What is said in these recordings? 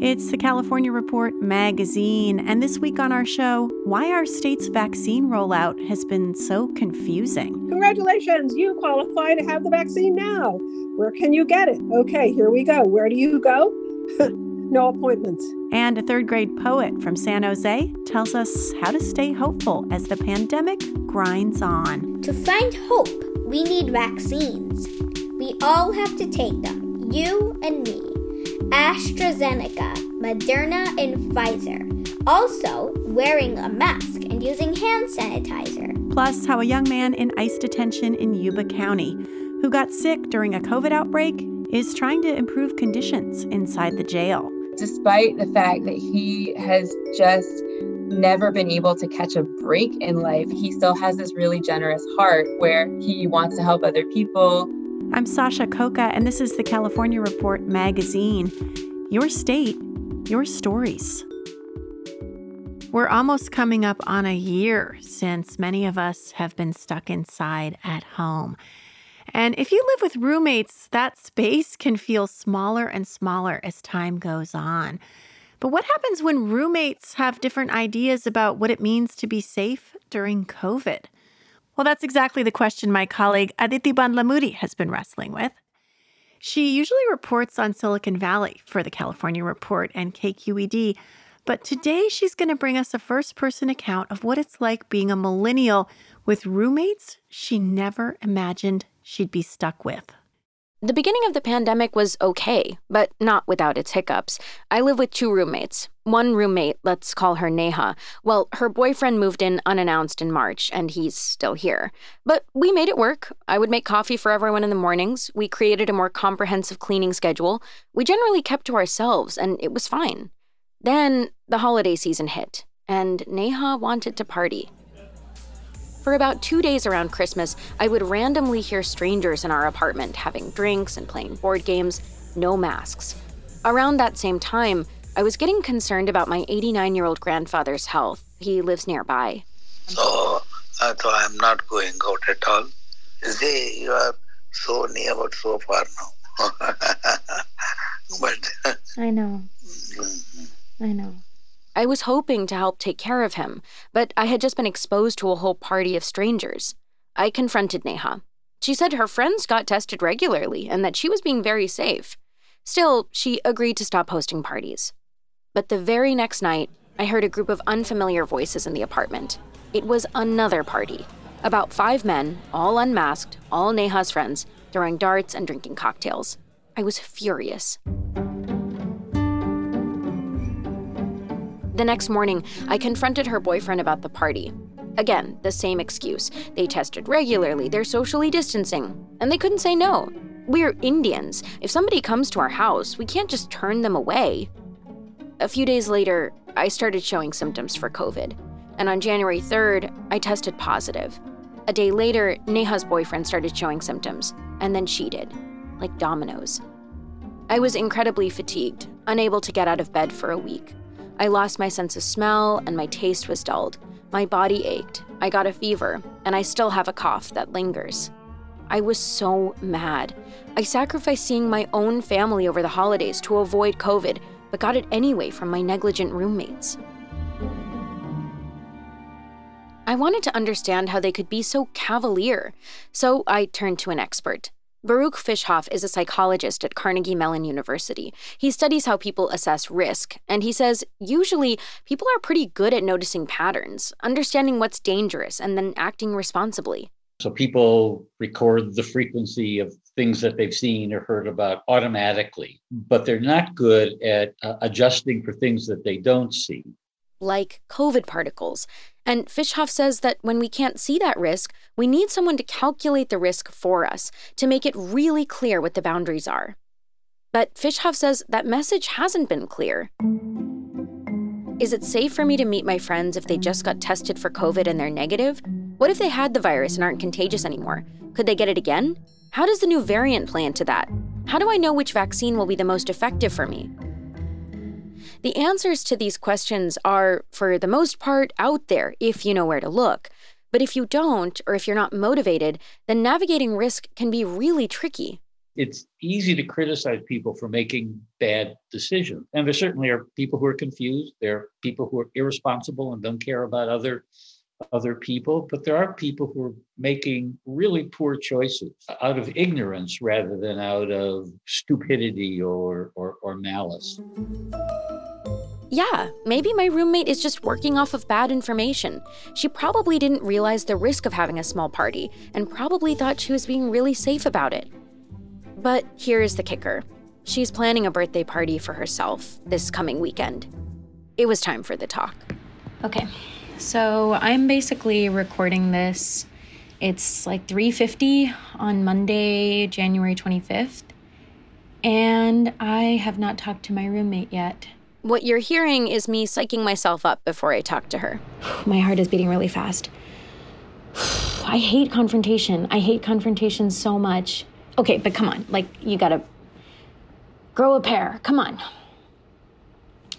It's the California Report magazine, and this week on our show, why our state's vaccine rollout has been so confusing. Congratulations, you qualify to have the vaccine now. Where can you get it? Okay, here we go. Where do you go? no appointments. And a third grade poet from San Jose tells us how to stay hopeful as the pandemic grinds on. To find hope, we need vaccines. We all have to take them, you and me. AstraZeneca, Moderna, and Pfizer. Also, wearing a mask and using hand sanitizer. Plus, how a young man in ICE detention in Yuba County, who got sick during a COVID outbreak, is trying to improve conditions inside the jail. Despite the fact that he has just never been able to catch a break in life, he still has this really generous heart where he wants to help other people I'm Sasha Khokha, and this is the California Report magazine. Your state, your stories. We're almost coming up on a year since many of us have been stuck inside at home. And if you live with roommates, that space can feel smaller and smaller as time goes on. But what happens when roommates have different ideas about what it means to be safe during COVID? Well, that's exactly the question my colleague Adhiti Bandlamudi has been wrestling with. She usually reports on Silicon Valley for the California Report and KQED, but today she's going to bring us a first person account of what it's like being a millennial with roommates she never imagined she'd be stuck with. The beginning of the pandemic was okay, but not without its hiccups. I live with two roommates. One roommate, let's call her Neha, well, her boyfriend moved in unannounced in March, and he's still here. But we made it work. I would make coffee for everyone in the mornings. We created a more comprehensive cleaning schedule. We generally kept to ourselves, and it was fine. Then the holiday season hit, and Neha wanted to party. For about two days around Christmas, I would randomly hear strangers in our apartment having drinks and playing board games, no masks. Around that same time, I was getting concerned about my 89 year old grandfather's health. He lives nearby. So I thought I'm not going out at all. See, you are so near but so far now. but I know. Mm-hmm. I know. I was hoping to help take care of him, but I had just been exposed to a whole party of strangers. I confronted Neha. She said her friends got tested regularly and that she was being very safe. Still, she agreed to stop hosting parties. But the very next night, I heard a group of unfamiliar voices in the apartment. It was another party. About five men, all unmasked, all Neha's friends, throwing darts and drinking cocktails. I was furious. The next morning, I confronted her boyfriend about the party. Again, the same excuse. They tested regularly, they're socially distancing, and they couldn't say no. We're Indians. If somebody comes to our house, we can't just turn them away. A few days later, I started showing symptoms for COVID, and on January 3rd, I tested positive. A day later, Neha's boyfriend started showing symptoms, and then she did, like dominoes. I was incredibly fatigued, unable to get out of bed for a week. I lost my sense of smell and my taste was dulled. My body ached. I got a fever, and I still have a cough that lingers. I was so mad. I sacrificed seeing my own family over the holidays to avoid COVID, but got it anyway from my negligent roommates. I wanted to understand how they could be so cavalier, so I turned to an expert. Baruch Fischhoff is a psychologist at Carnegie Mellon University. He studies how people assess risk, and he says usually people are pretty good at noticing patterns, understanding what's dangerous, and then acting responsibly. So people record the frequency of things that they've seen or heard about automatically, but they're not good at uh, adjusting for things that they don't see. Like COVID particles. And Fischhoff says that when we can't see that risk, we need someone to calculate the risk for us to make it really clear what the boundaries are. But Fischhoff says that message hasn't been clear. Is it safe for me to meet my friends if they just got tested for COVID and they're negative? What if they had the virus and aren't contagious anymore? Could they get it again? How does the new variant play into that? How do I know which vaccine will be the most effective for me? The answers to these questions are, for the most part, out there if you know where to look. But if you don't, or if you're not motivated, then navigating risk can be really tricky. It's easy to criticize people for making bad decisions. And there certainly are people who are confused. There are people who are irresponsible and don't care about other other people, but there are people who are making really poor choices out of ignorance rather than out of stupidity or, or, or malice. Yeah, maybe my roommate is just working off of bad information. She probably didn't realize the risk of having a small party and probably thought she was being really safe about it. But here is the kicker she's planning a birthday party for herself this coming weekend. It was time for the talk. Okay, so I'm basically recording this. It's like 3:50 on Monday, January 25th, and I have not talked to my roommate yet. What you're hearing is me psyching myself up before I talk to her. my heart is beating really fast. I hate confrontation. I hate confrontation so much. Okay, but come on. Like you got to grow a pair. Come on.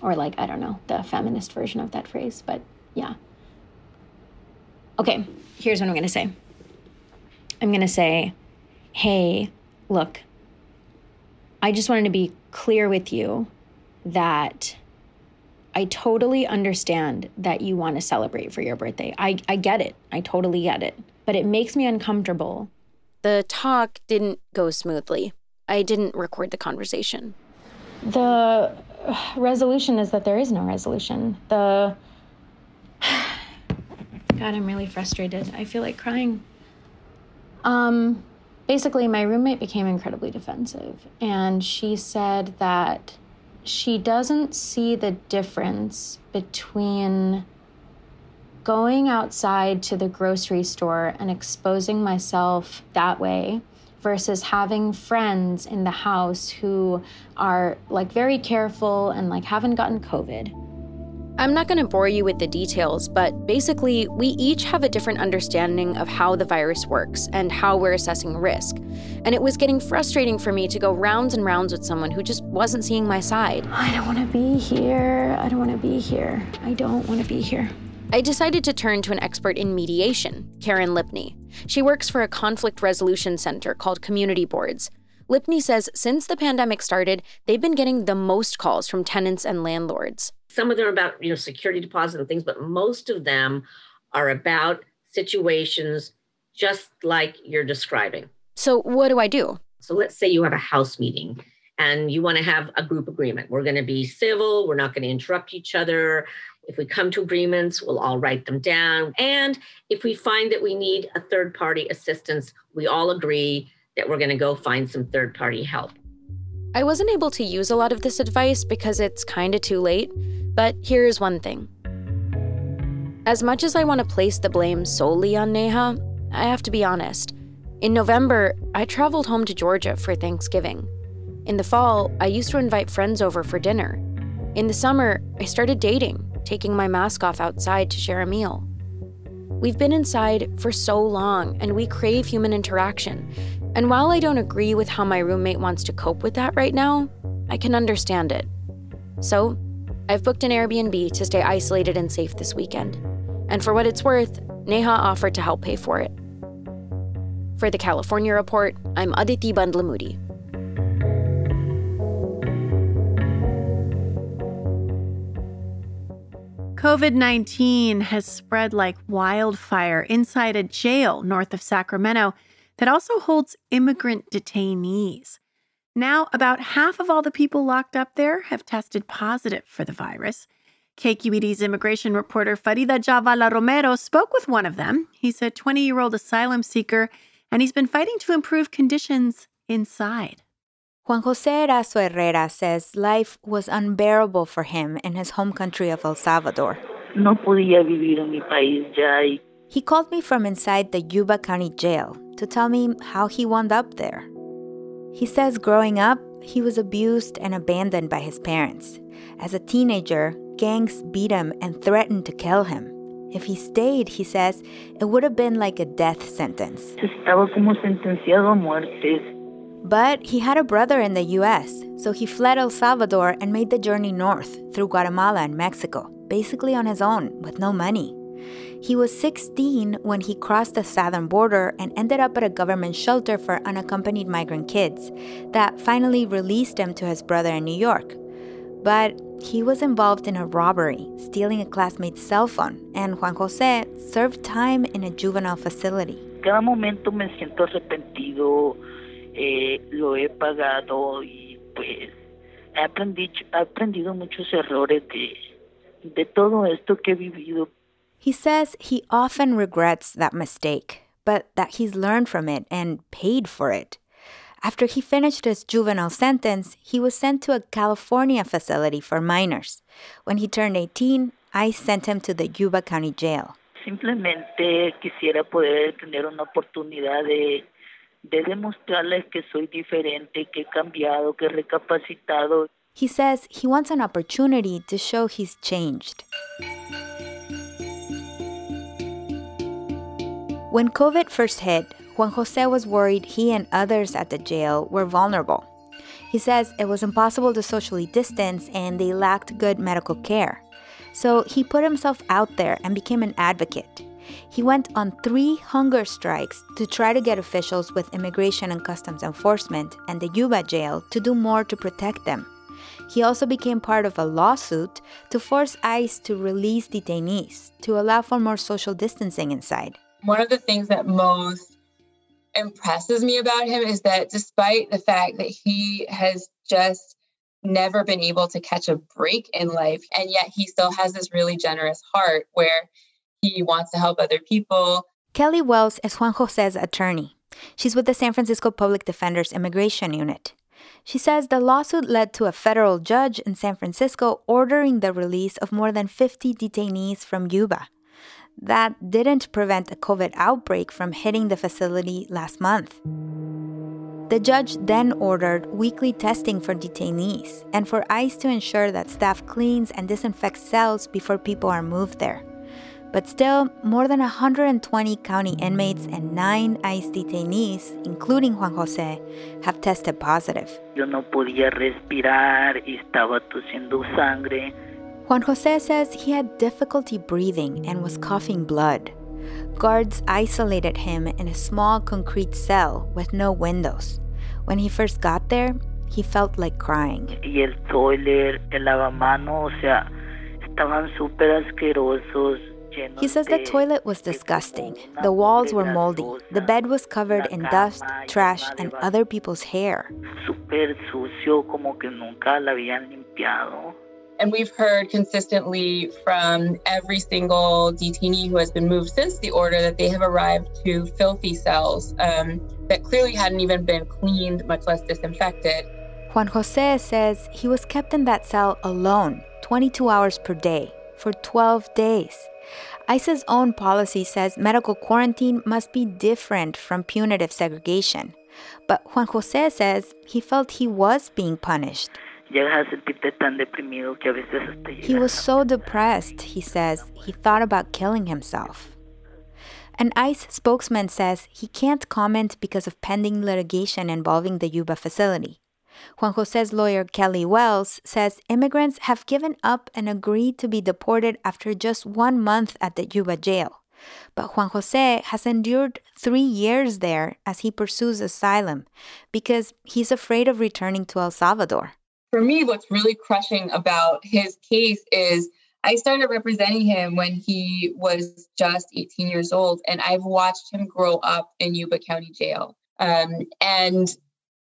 Or like I don't know, the feminist version of that phrase, but yeah. Okay, here's what I'm going to say I'm going to say, hey, look, I just wanted to be clear with you that I totally understand that you want to celebrate for your birthday. I, I get it. I totally get it. But it makes me uncomfortable. The talk didn't go smoothly. I didn't record the conversation. The resolution is that there is no resolution. The God, I'm really frustrated. I feel like crying. Um, basically, my roommate became incredibly defensive, and she said that she doesn't see the difference between going outside to the grocery store and exposing myself that way versus having friends in the house who are like very careful and like haven't gotten COVID. I'm not going to bore you with the details, but basically, we each have a different understanding of how the virus works and how we're assessing risk. And it was getting frustrating for me to go rounds and rounds with someone who just wasn't seeing my side. I don't want to be here. I don't want to be here. I don't want to be here. I decided to turn to an expert in mediation, Karen Lipney. She works for a conflict resolution center called Community Boards. Lipney says since the pandemic started, they've been getting the most calls from tenants and landlords. Some of them are about, you know, security deposit and things, but most of them are about situations just like you're describing. So, what do I do? So, let's say you have a house meeting and you want to have a group agreement. We're going to be civil, we're not going to interrupt each other. If we come to agreements, we'll all write them down. And if we find that we need a third party assistance, we all agree that we're going to go find some third party help. I wasn't able to use a lot of this advice because it's kind of too late. But here's one thing as much as I want to place the blame solely on Neha, I have to be honest. In November, I traveled home to Georgia for Thanksgiving. In the fall, I used to invite friends over for dinner. In the summer, I started dating, taking my mask off outside to share a meal. We've been inside for so long and we crave human interaction. And while I don't agree with how my roommate wants to cope with that right now, I can understand it. So, I've booked an Airbnb to stay isolated and safe this weekend. And for what it's worth, Neha offered to help pay for it. For the California Report, I'm Adhiti Bandlamudi. COVID 19 has spread like wildfire inside a jail north of Sacramento that also holds immigrant detainees. Now, about half of all the people locked up there have tested positive for the virus. KQED's immigration reporter Farida Jhabvala Romero spoke with one of them. He's a 20 year old asylum seeker, and he's been fighting to improve conditions inside. Juan Jose Erazo Herrera says life was unbearable for him in his home country of El Salvador. No podía vivir en mi país ya. He called me from inside the Yuba County Jail to tell me how he wound up there. He says growing up, he was abused and abandoned by his parents. As a teenager, gangs beat him and threatened to kill him. If he stayed, he says, it would have been like a death sentence. Estaba como sentenciado a muerte. But he had a brother in the US, so he fled El Salvador and made the journey north through Guatemala and Mexico, basically on his own, with no money. He was 16 when he crossed the southern border and ended up at a government shelter for unaccompanied migrant kids that finally released him to his brother in New York. But he was involved in a robbery, stealing a classmate's cell phone, and Juan Jose served time in a juvenile facility. Cada momento me siento arrepentido, eh, lo he pagado y pues he aprendido, he aprendido muchos errores de, de todo esto que he vivido. He says he often regrets that mistake, but that he's learned from it and paid for it. After he finished his juvenile sentence, he was sent to a California facility for minors. When he turned 18, I sent him to the Yuba County Jail. Simplemente quisiera poder tener una oportunidad de, de demostrarles que soy diferente, que he cambiado, que he recapacitado. He says he wants an opportunity to show he's changed. When COVID first hit, Juan Jose was worried he and others at the jail were vulnerable. He says it was impossible to socially distance and they lacked good medical care. So he put himself out there and became an advocate. He went on three hunger strikes to try to get officials with Immigration and Customs Enforcement and the Yuba jail to do more to protect them. He also became part of a lawsuit to force ICE to release detainees to allow for more social distancing inside. One of the things that most impresses me about him is that despite the fact that he has just never been able to catch a break in life, and yet he still has this really generous heart where he wants to help other people. Kelly Wells is Juan Jose's attorney. She's with the San Francisco Public Defender's Immigration Unit. She says the lawsuit led to a federal judge in San Francisco ordering the release of more than 50 detainees from Yuba. That didn't prevent a COVID outbreak from hitting the facility last month. The judge then ordered weekly testing for detainees and for ICE to ensure that staff cleans and disinfects cells before people are moved there. But still, more than 120 county inmates and nine ICE detainees, including Juan Jose, have tested positive. Yo no podía respirar estaba tosiendo sangre. Juan Jose says he had difficulty breathing and was coughing blood. Guards isolated him in a small concrete cell with no windows. When he first got there, he felt like crying. Y el toilet, el lavamano, o sea, estaban súper asquerosos. He says the toilet was disgusting. The walls were moldy. The bed was covered in dust, trash, and other people's hair. Súper sucio, como que nunca la habían limpiado. And we've heard consistently from every single detainee who has been moved since the order that they have arrived to filthy cells um, that clearly hadn't even been cleaned, much less disinfected. Juan Jose says he was kept in that cell alone 22 hours per day for 12 days. ICE's own policy says medical quarantine must be different from punitive segregation. But Juan Jose says he felt he was being punished. He was so depressed, he says, he thought about killing himself. An ICE spokesman says he can't comment because of pending litigation involving the Yuba facility. Juan Jose's lawyer, Kelly Wells, says immigrants have given up and agreed to be deported after just one month at the Yuba jail. But Juan Jose has endured three years there as he pursues asylum because he's afraid of returning to El Salvador for me, what's really crushing about his case is I started representing him when he was just 18 years old, and I've watched him grow up in Yuba County Jail. Um, and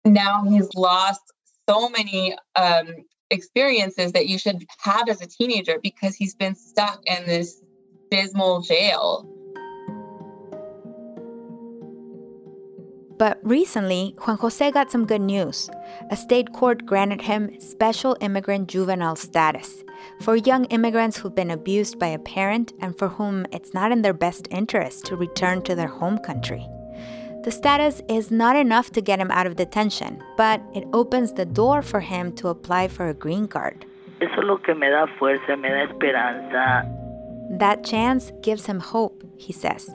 now he's lost so many um, experiences that you should have as a teenager because he's been stuck in this dismal jail. But recently, Juan Jose got some good news. A state court granted him special immigrant juvenile status for young immigrants who've been abused by a parent and for whom it's not in their best interest to return to their home country. The status is not enough to get him out of detention, but it opens the door for him to apply for a green card. Eso es lo que me da fuerza, me da esperanza. That chance gives him hope, he says.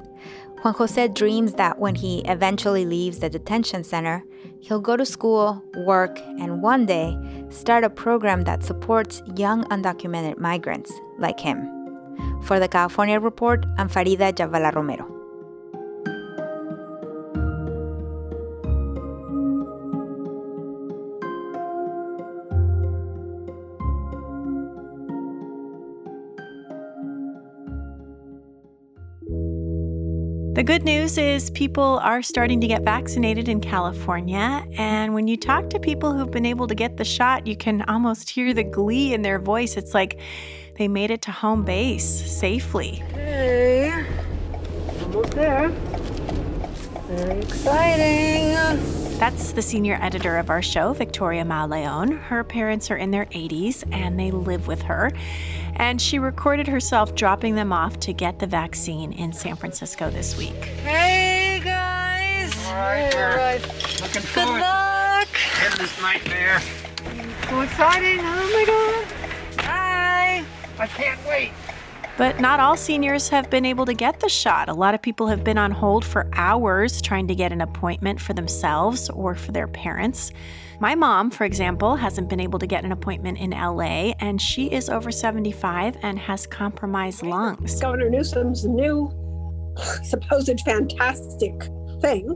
Juan Jose dreams that when he eventually leaves the detention center, he'll go to school, work, and one day start a program that supports young undocumented migrants like him. For the California Report, I'm Farida Jhabvala Romero. The good news is people are starting to get vaccinated in California. And when you talk to people who've been able to get the shot, you can almost hear the glee in their voice. It's like they made it to home base safely. Hey, almost there. Very exciting. That's the senior editor of our show, Victoria Mauleon. Her parents are in their 80s and they live with her and she recorded herself dropping them off to get the vaccine in San Francisco this week. Hey guys! All right, All right. Looking Good forward luck! to end this nightmare. So exciting! Oh my god! Hi! I can't wait. But not all seniors have been able to get the shot. A lot of people have been on hold for hours trying to get an appointment for themselves or for their parents. My mom, for example, hasn't been able to get an appointment in LA, and she is over 75 and has compromised lungs. Governor Newsom's new supposed fantastic thing.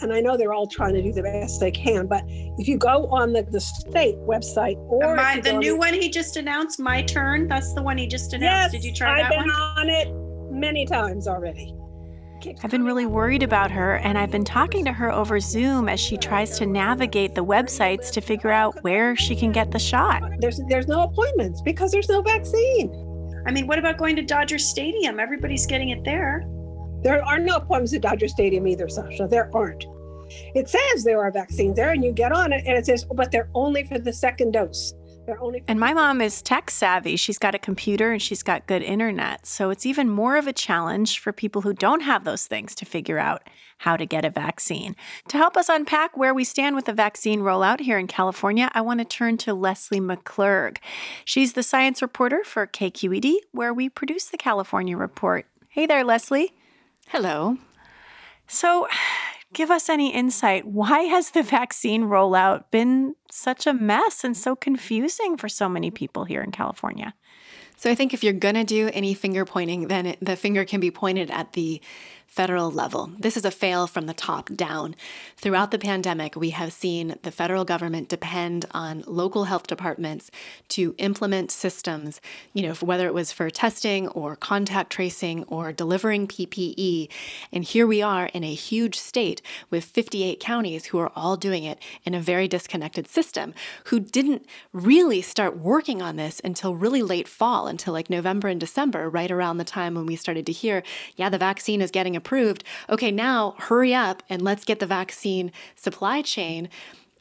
And I know they're all trying to do the best they can, but if you go on the, the state website or my, the new one he just announced, My Turn, that's the one he just announced. Yes, Did you try that? one? I've been on it many times already. I've been really worried about her, and I've been talking to her over Zoom as she tries to navigate the websites to figure out where she can get the shot. There's there's no appointments because there's no vaccine. I mean, what about going to Dodger Stadium? Everybody's getting it there. There are no appointments at Dodger Stadium either, Sasha. There aren't. It says there are vaccines there, and you get on it, and it says, but they're only for the second dose. They're only. And my mom is tech savvy. She's got a computer and she's got good internet. So it's even more of a challenge for people who don't have those things to figure out how to get a vaccine. To help us unpack where we stand with the vaccine rollout here in California, I want to turn to Leslie McClurg. She's the science reporter for KQED, where we produce the California Report. Hey there, Leslie. Hello. So, give us any insight. Why has the vaccine rollout been such a mess and so confusing for so many people here in California? So I think if you're going to do any finger pointing, then it, the finger can be pointed at the federal level. This is a fail from the top down. Throughout the pandemic, we have seen the federal government depend on local health departments to implement systems, you know, whether it was for testing or contact tracing or delivering PPE. And here we are in a huge state with 58 counties who are all doing it in a very disconnected system, who didn't really start working on this until really late fall, until like November and December, right around the time when we started to hear, yeah, the vaccine is getting approved. Okay, now hurry up and let's get the vaccine supply chain,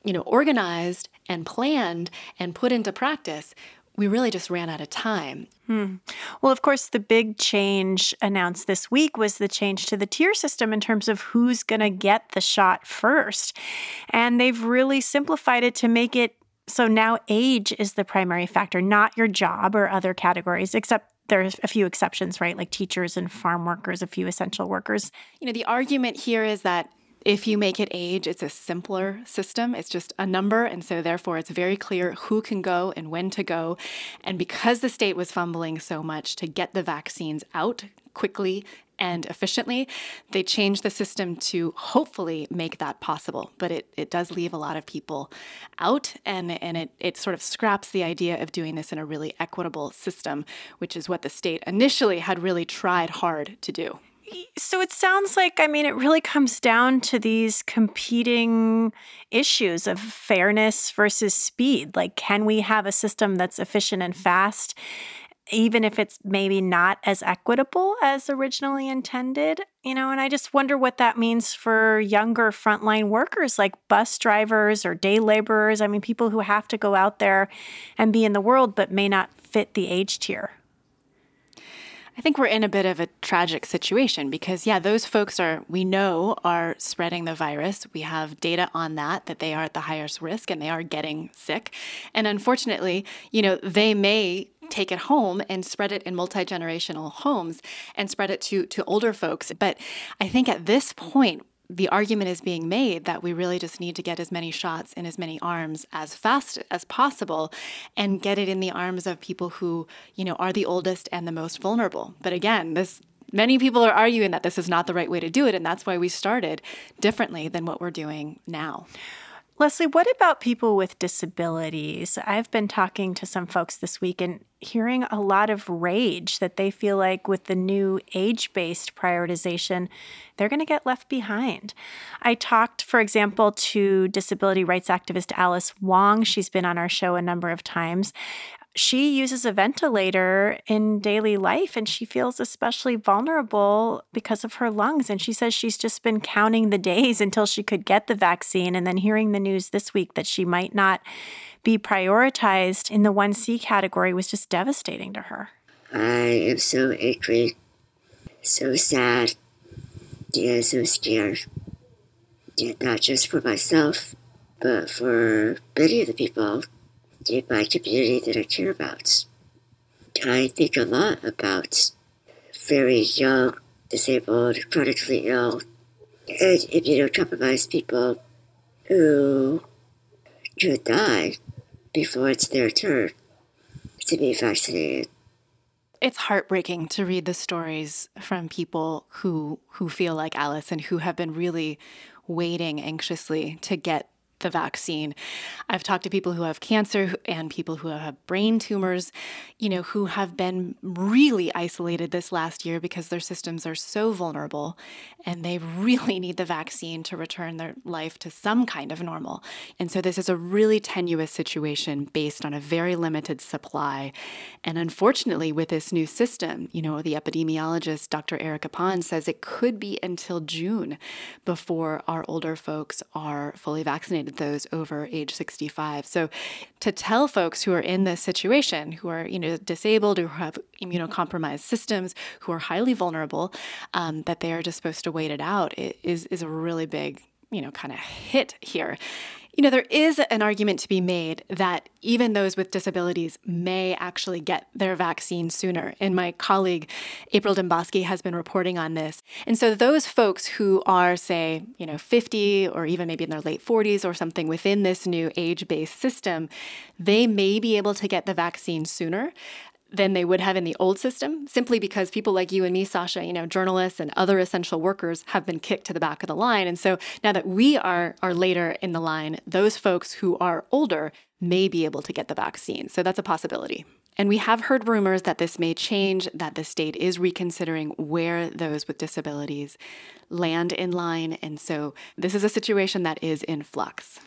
you know, organized and planned and put into practice. We really just ran out of time. Hmm. Well, of course, the big change announced this week was the change to the tier system in terms of who's going to get the shot first. And they've really simplified it to make it so now age is the primary factor, not your job or other categories, except there's a few exceptions, right? Like teachers and farm workers, a few essential workers. You know, the argument here is that if you make it age, it's a simpler system. It's just a number. And so, therefore, it's very clear who can go and when to go. And because the state was fumbling so much to get the vaccines out quickly and efficiently. They changed the system to hopefully make that possible, but it, it does leave a lot of people out and, and it, it sort of scraps the idea of doing this in a really equitable system, which is what the state initially had really tried hard to do. So it sounds like, I mean, it really comes down to these competing issues of fairness versus speed. Like, can we have a system that's efficient and fast? Even if it's maybe not as equitable as originally intended, you know, and I just wonder what that means for younger frontline workers like bus drivers or day laborers. I mean, people who have to go out there and be in the world but may not fit the age tier. I think we're in a bit of a tragic situation because, yeah, those folks are, we know, are spreading the virus. We have data on that, that they are at the highest risk and they are getting sick. And unfortunately, you know, they may take it home and spread it in multi-generational homes and spread it to to older folks but i think at this point the argument is being made that we really just need to get as many shots in as many arms as fast as possible and get it in the arms of people who, you know, are the oldest and the most vulnerable. But again, this many people are arguing that this is not the right way to do it and that's why we started differently than what we're doing now. Leslie, what about people with disabilities? I've been talking to some folks this week and hearing a lot of rage that they feel like with the new age based prioritization, they're going to get left behind. I talked, for example, to disability rights activist Alice Wong. She's been on our show a number of times she uses a ventilator in daily life and she feels especially vulnerable because of her lungs. And she says she's just been counting the days until she could get the vaccine. And then hearing the news this week that she might not be prioritized in the 1C category was just devastating to her. I am so angry, so sad, and so scared. not just for myself, but for many of the people in my community that I care about. I think a lot about very young, disabled, chronically ill, and immunocompromised people who could die before it's their turn to be vaccinated. It's heartbreaking to read the stories from people who who feel like Alice and who have been really waiting anxiously to get the vaccine. I've talked to people who have cancer and people who have brain tumors, you know, who have been really isolated this last year because their systems are so vulnerable and they really need the vaccine to return their life to some kind of normal. And so this is a really tenuous situation based on a very limited supply. And unfortunately, with this new system, you know, the epidemiologist Dr. Erica Pons says it could be until June before our older folks are fully vaccinated those over age 65. So to tell folks who are in this situation, who are, you know, disabled or who have immunocompromised systems, who are highly vulnerable, um, that they are just supposed to wait it out is, is a really big, you know, kind of hit here. You know, there is an argument to be made that even those with disabilities may actually get their vaccine sooner. And my colleague, April Dembosky, has been reporting on this. And so those folks who are, say, you know, 50 or even maybe in their late 40s or something within this new age based system, they may be able to get the vaccine sooner than they would have in the old system, simply because people like you and me, Sasha, you know, journalists and other essential workers have been kicked to the back of the line. And so now that we are are later in the line, those folks who are older may be able to get the vaccine. So that's a possibility. And we have heard rumors that this may change, that the state is reconsidering where those with disabilities land in line. And so this is a situation that is in flux.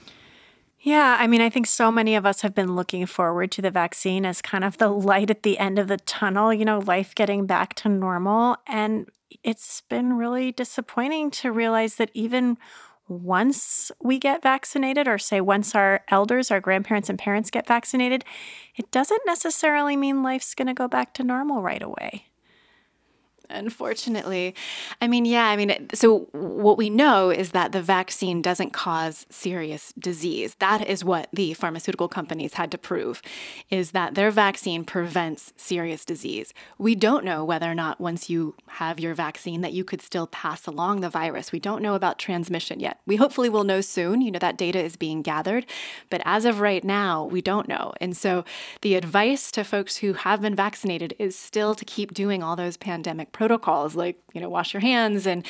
Yeah, I mean, I think so many of us have been looking forward to the vaccine as kind of the light at the end of the tunnel, you know, life getting back to normal. And it's been really disappointing to realize that even once we get vaccinated, or say once our elders, our grandparents, and parents get vaccinated, it doesn't necessarily mean life's going to go back to normal right away. Unfortunately. I mean, yeah, I mean, so what we know is that the vaccine doesn't cause serious disease. That is what the pharmaceutical companies had to prove is that their vaccine prevents serious disease. We don't know whether or not once you have your vaccine that you could still pass along the virus. We don't know about transmission yet. We hopefully will know soon. You know, that data is being gathered, but as of right now, we don't know. And so the advice to folks who have been vaccinated is still to keep doing all those pandemic protocols like, you know, wash your hands and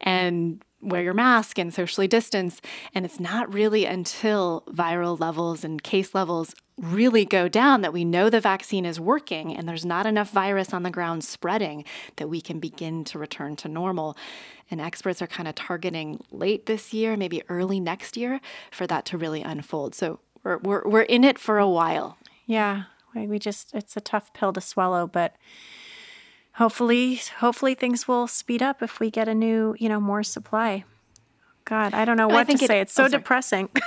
and wear your mask and socially distance. And it's not really until viral levels and case levels really go down that we know the vaccine is working and there's not enough virus on the ground spreading that we can begin to return to normal. And experts are kind of targeting late this year, maybe early next year, for that to really unfold. So we're, we're, we're in it for a while. Yeah. We just, it's a tough pill to swallow, but hopefully, hopefully things will speed up if we get a new, you know, more supply. God, I don't know what to it- say. It's so oh, depressing.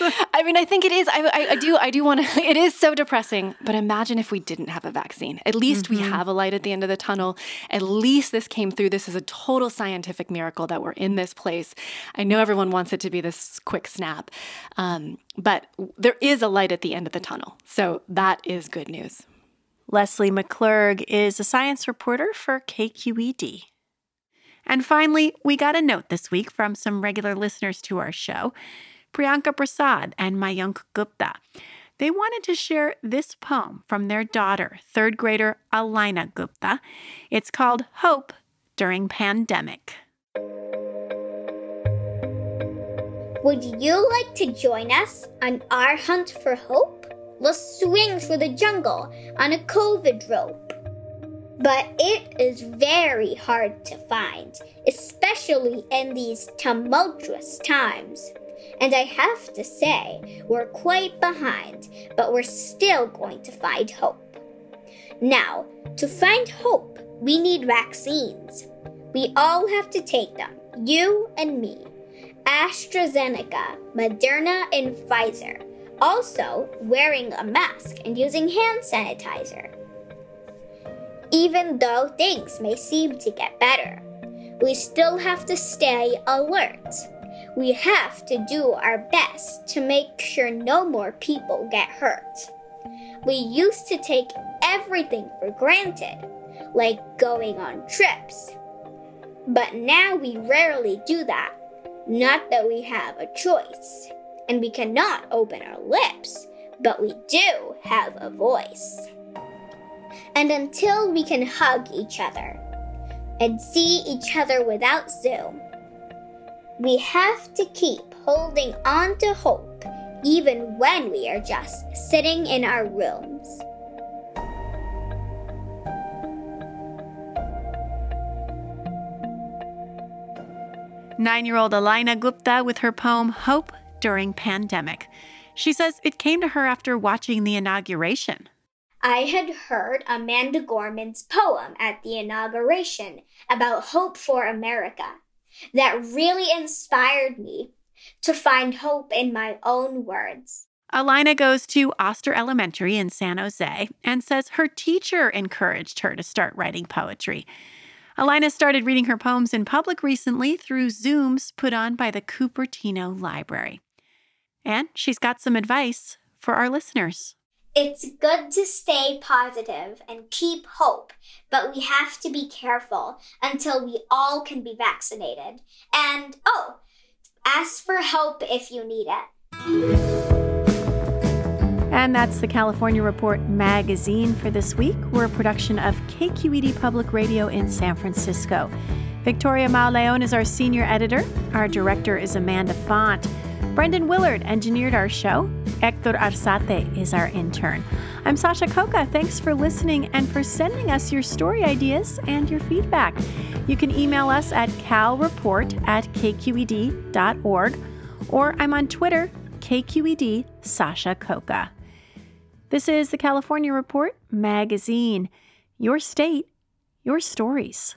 I mean, I think it is. I, I, I do. I do want to. It is so depressing. But imagine if we didn't have a vaccine. At least we have a light at the end of the tunnel. At least this came through. This is a total scientific miracle that we're in this place. I know everyone wants it to be this quick snap, um, but there is a light at the end of the tunnel. So that is good news. Leslie McClurg is a science reporter for KQED. And finally, we got a note this week from some regular listeners to our show Priyanka Prasad and Mayank Gupta. They wanted to share this poem from their daughter, third grader Alina Gupta. It's called Hope During Pandemic. Would you like to join us on our hunt for hope? Let's swing through the jungle on a COVID rope. But it is very hard to find, especially in these tumultuous times. And I have to say, we're quite behind, but we're still going to find hope. Now, to find hope, we need vaccines. We all have to take them, you and me. AstraZeneca, Moderna, and Pfizer. Also, wearing a mask and using hand sanitizer. Even though things may seem to get better, we still have to stay alert. We have to do our best to make sure no more people get hurt. We used to take everything for granted, like going on trips. But now we rarely do that. Not that we have a choice. And we cannot open our lips, but we do have a voice. And until we can hug each other and see each other without Zoom, we have to keep holding on to hope even when we are just sitting in our rooms. Nine year old Alina Gupta with her poem Hope During Pandemic. She says it came to her after watching the inauguration. I had heard Amanda Gorman's poem at the inauguration about hope for America that really inspired me to find hope in my own words. Alina goes to Oster Elementary in San Jose and says her teacher encouraged her to start writing poetry. Alina started reading her poems in public recently through Zooms put on by the Cupertino Library. And she's got some advice for our listeners. It's good to stay positive and keep hope, but we have to be careful until we all can be vaccinated. And oh, ask for help if you need it. And that's the California Report magazine for this week. We're a production of KQED Public Radio in San Francisco. Victoria Mauleon is our senior editor. Our director is Amanda Font. Brendan Willard engineered our show. Hector Arzate is our intern. I'm Sasha Khokha. Thanks for listening and for sending us your story ideas and your feedback. You can email us at calreport at kqed.org or I'm on Twitter, KQED Sasha Khokha. This is the California Report magazine. Your state, your stories.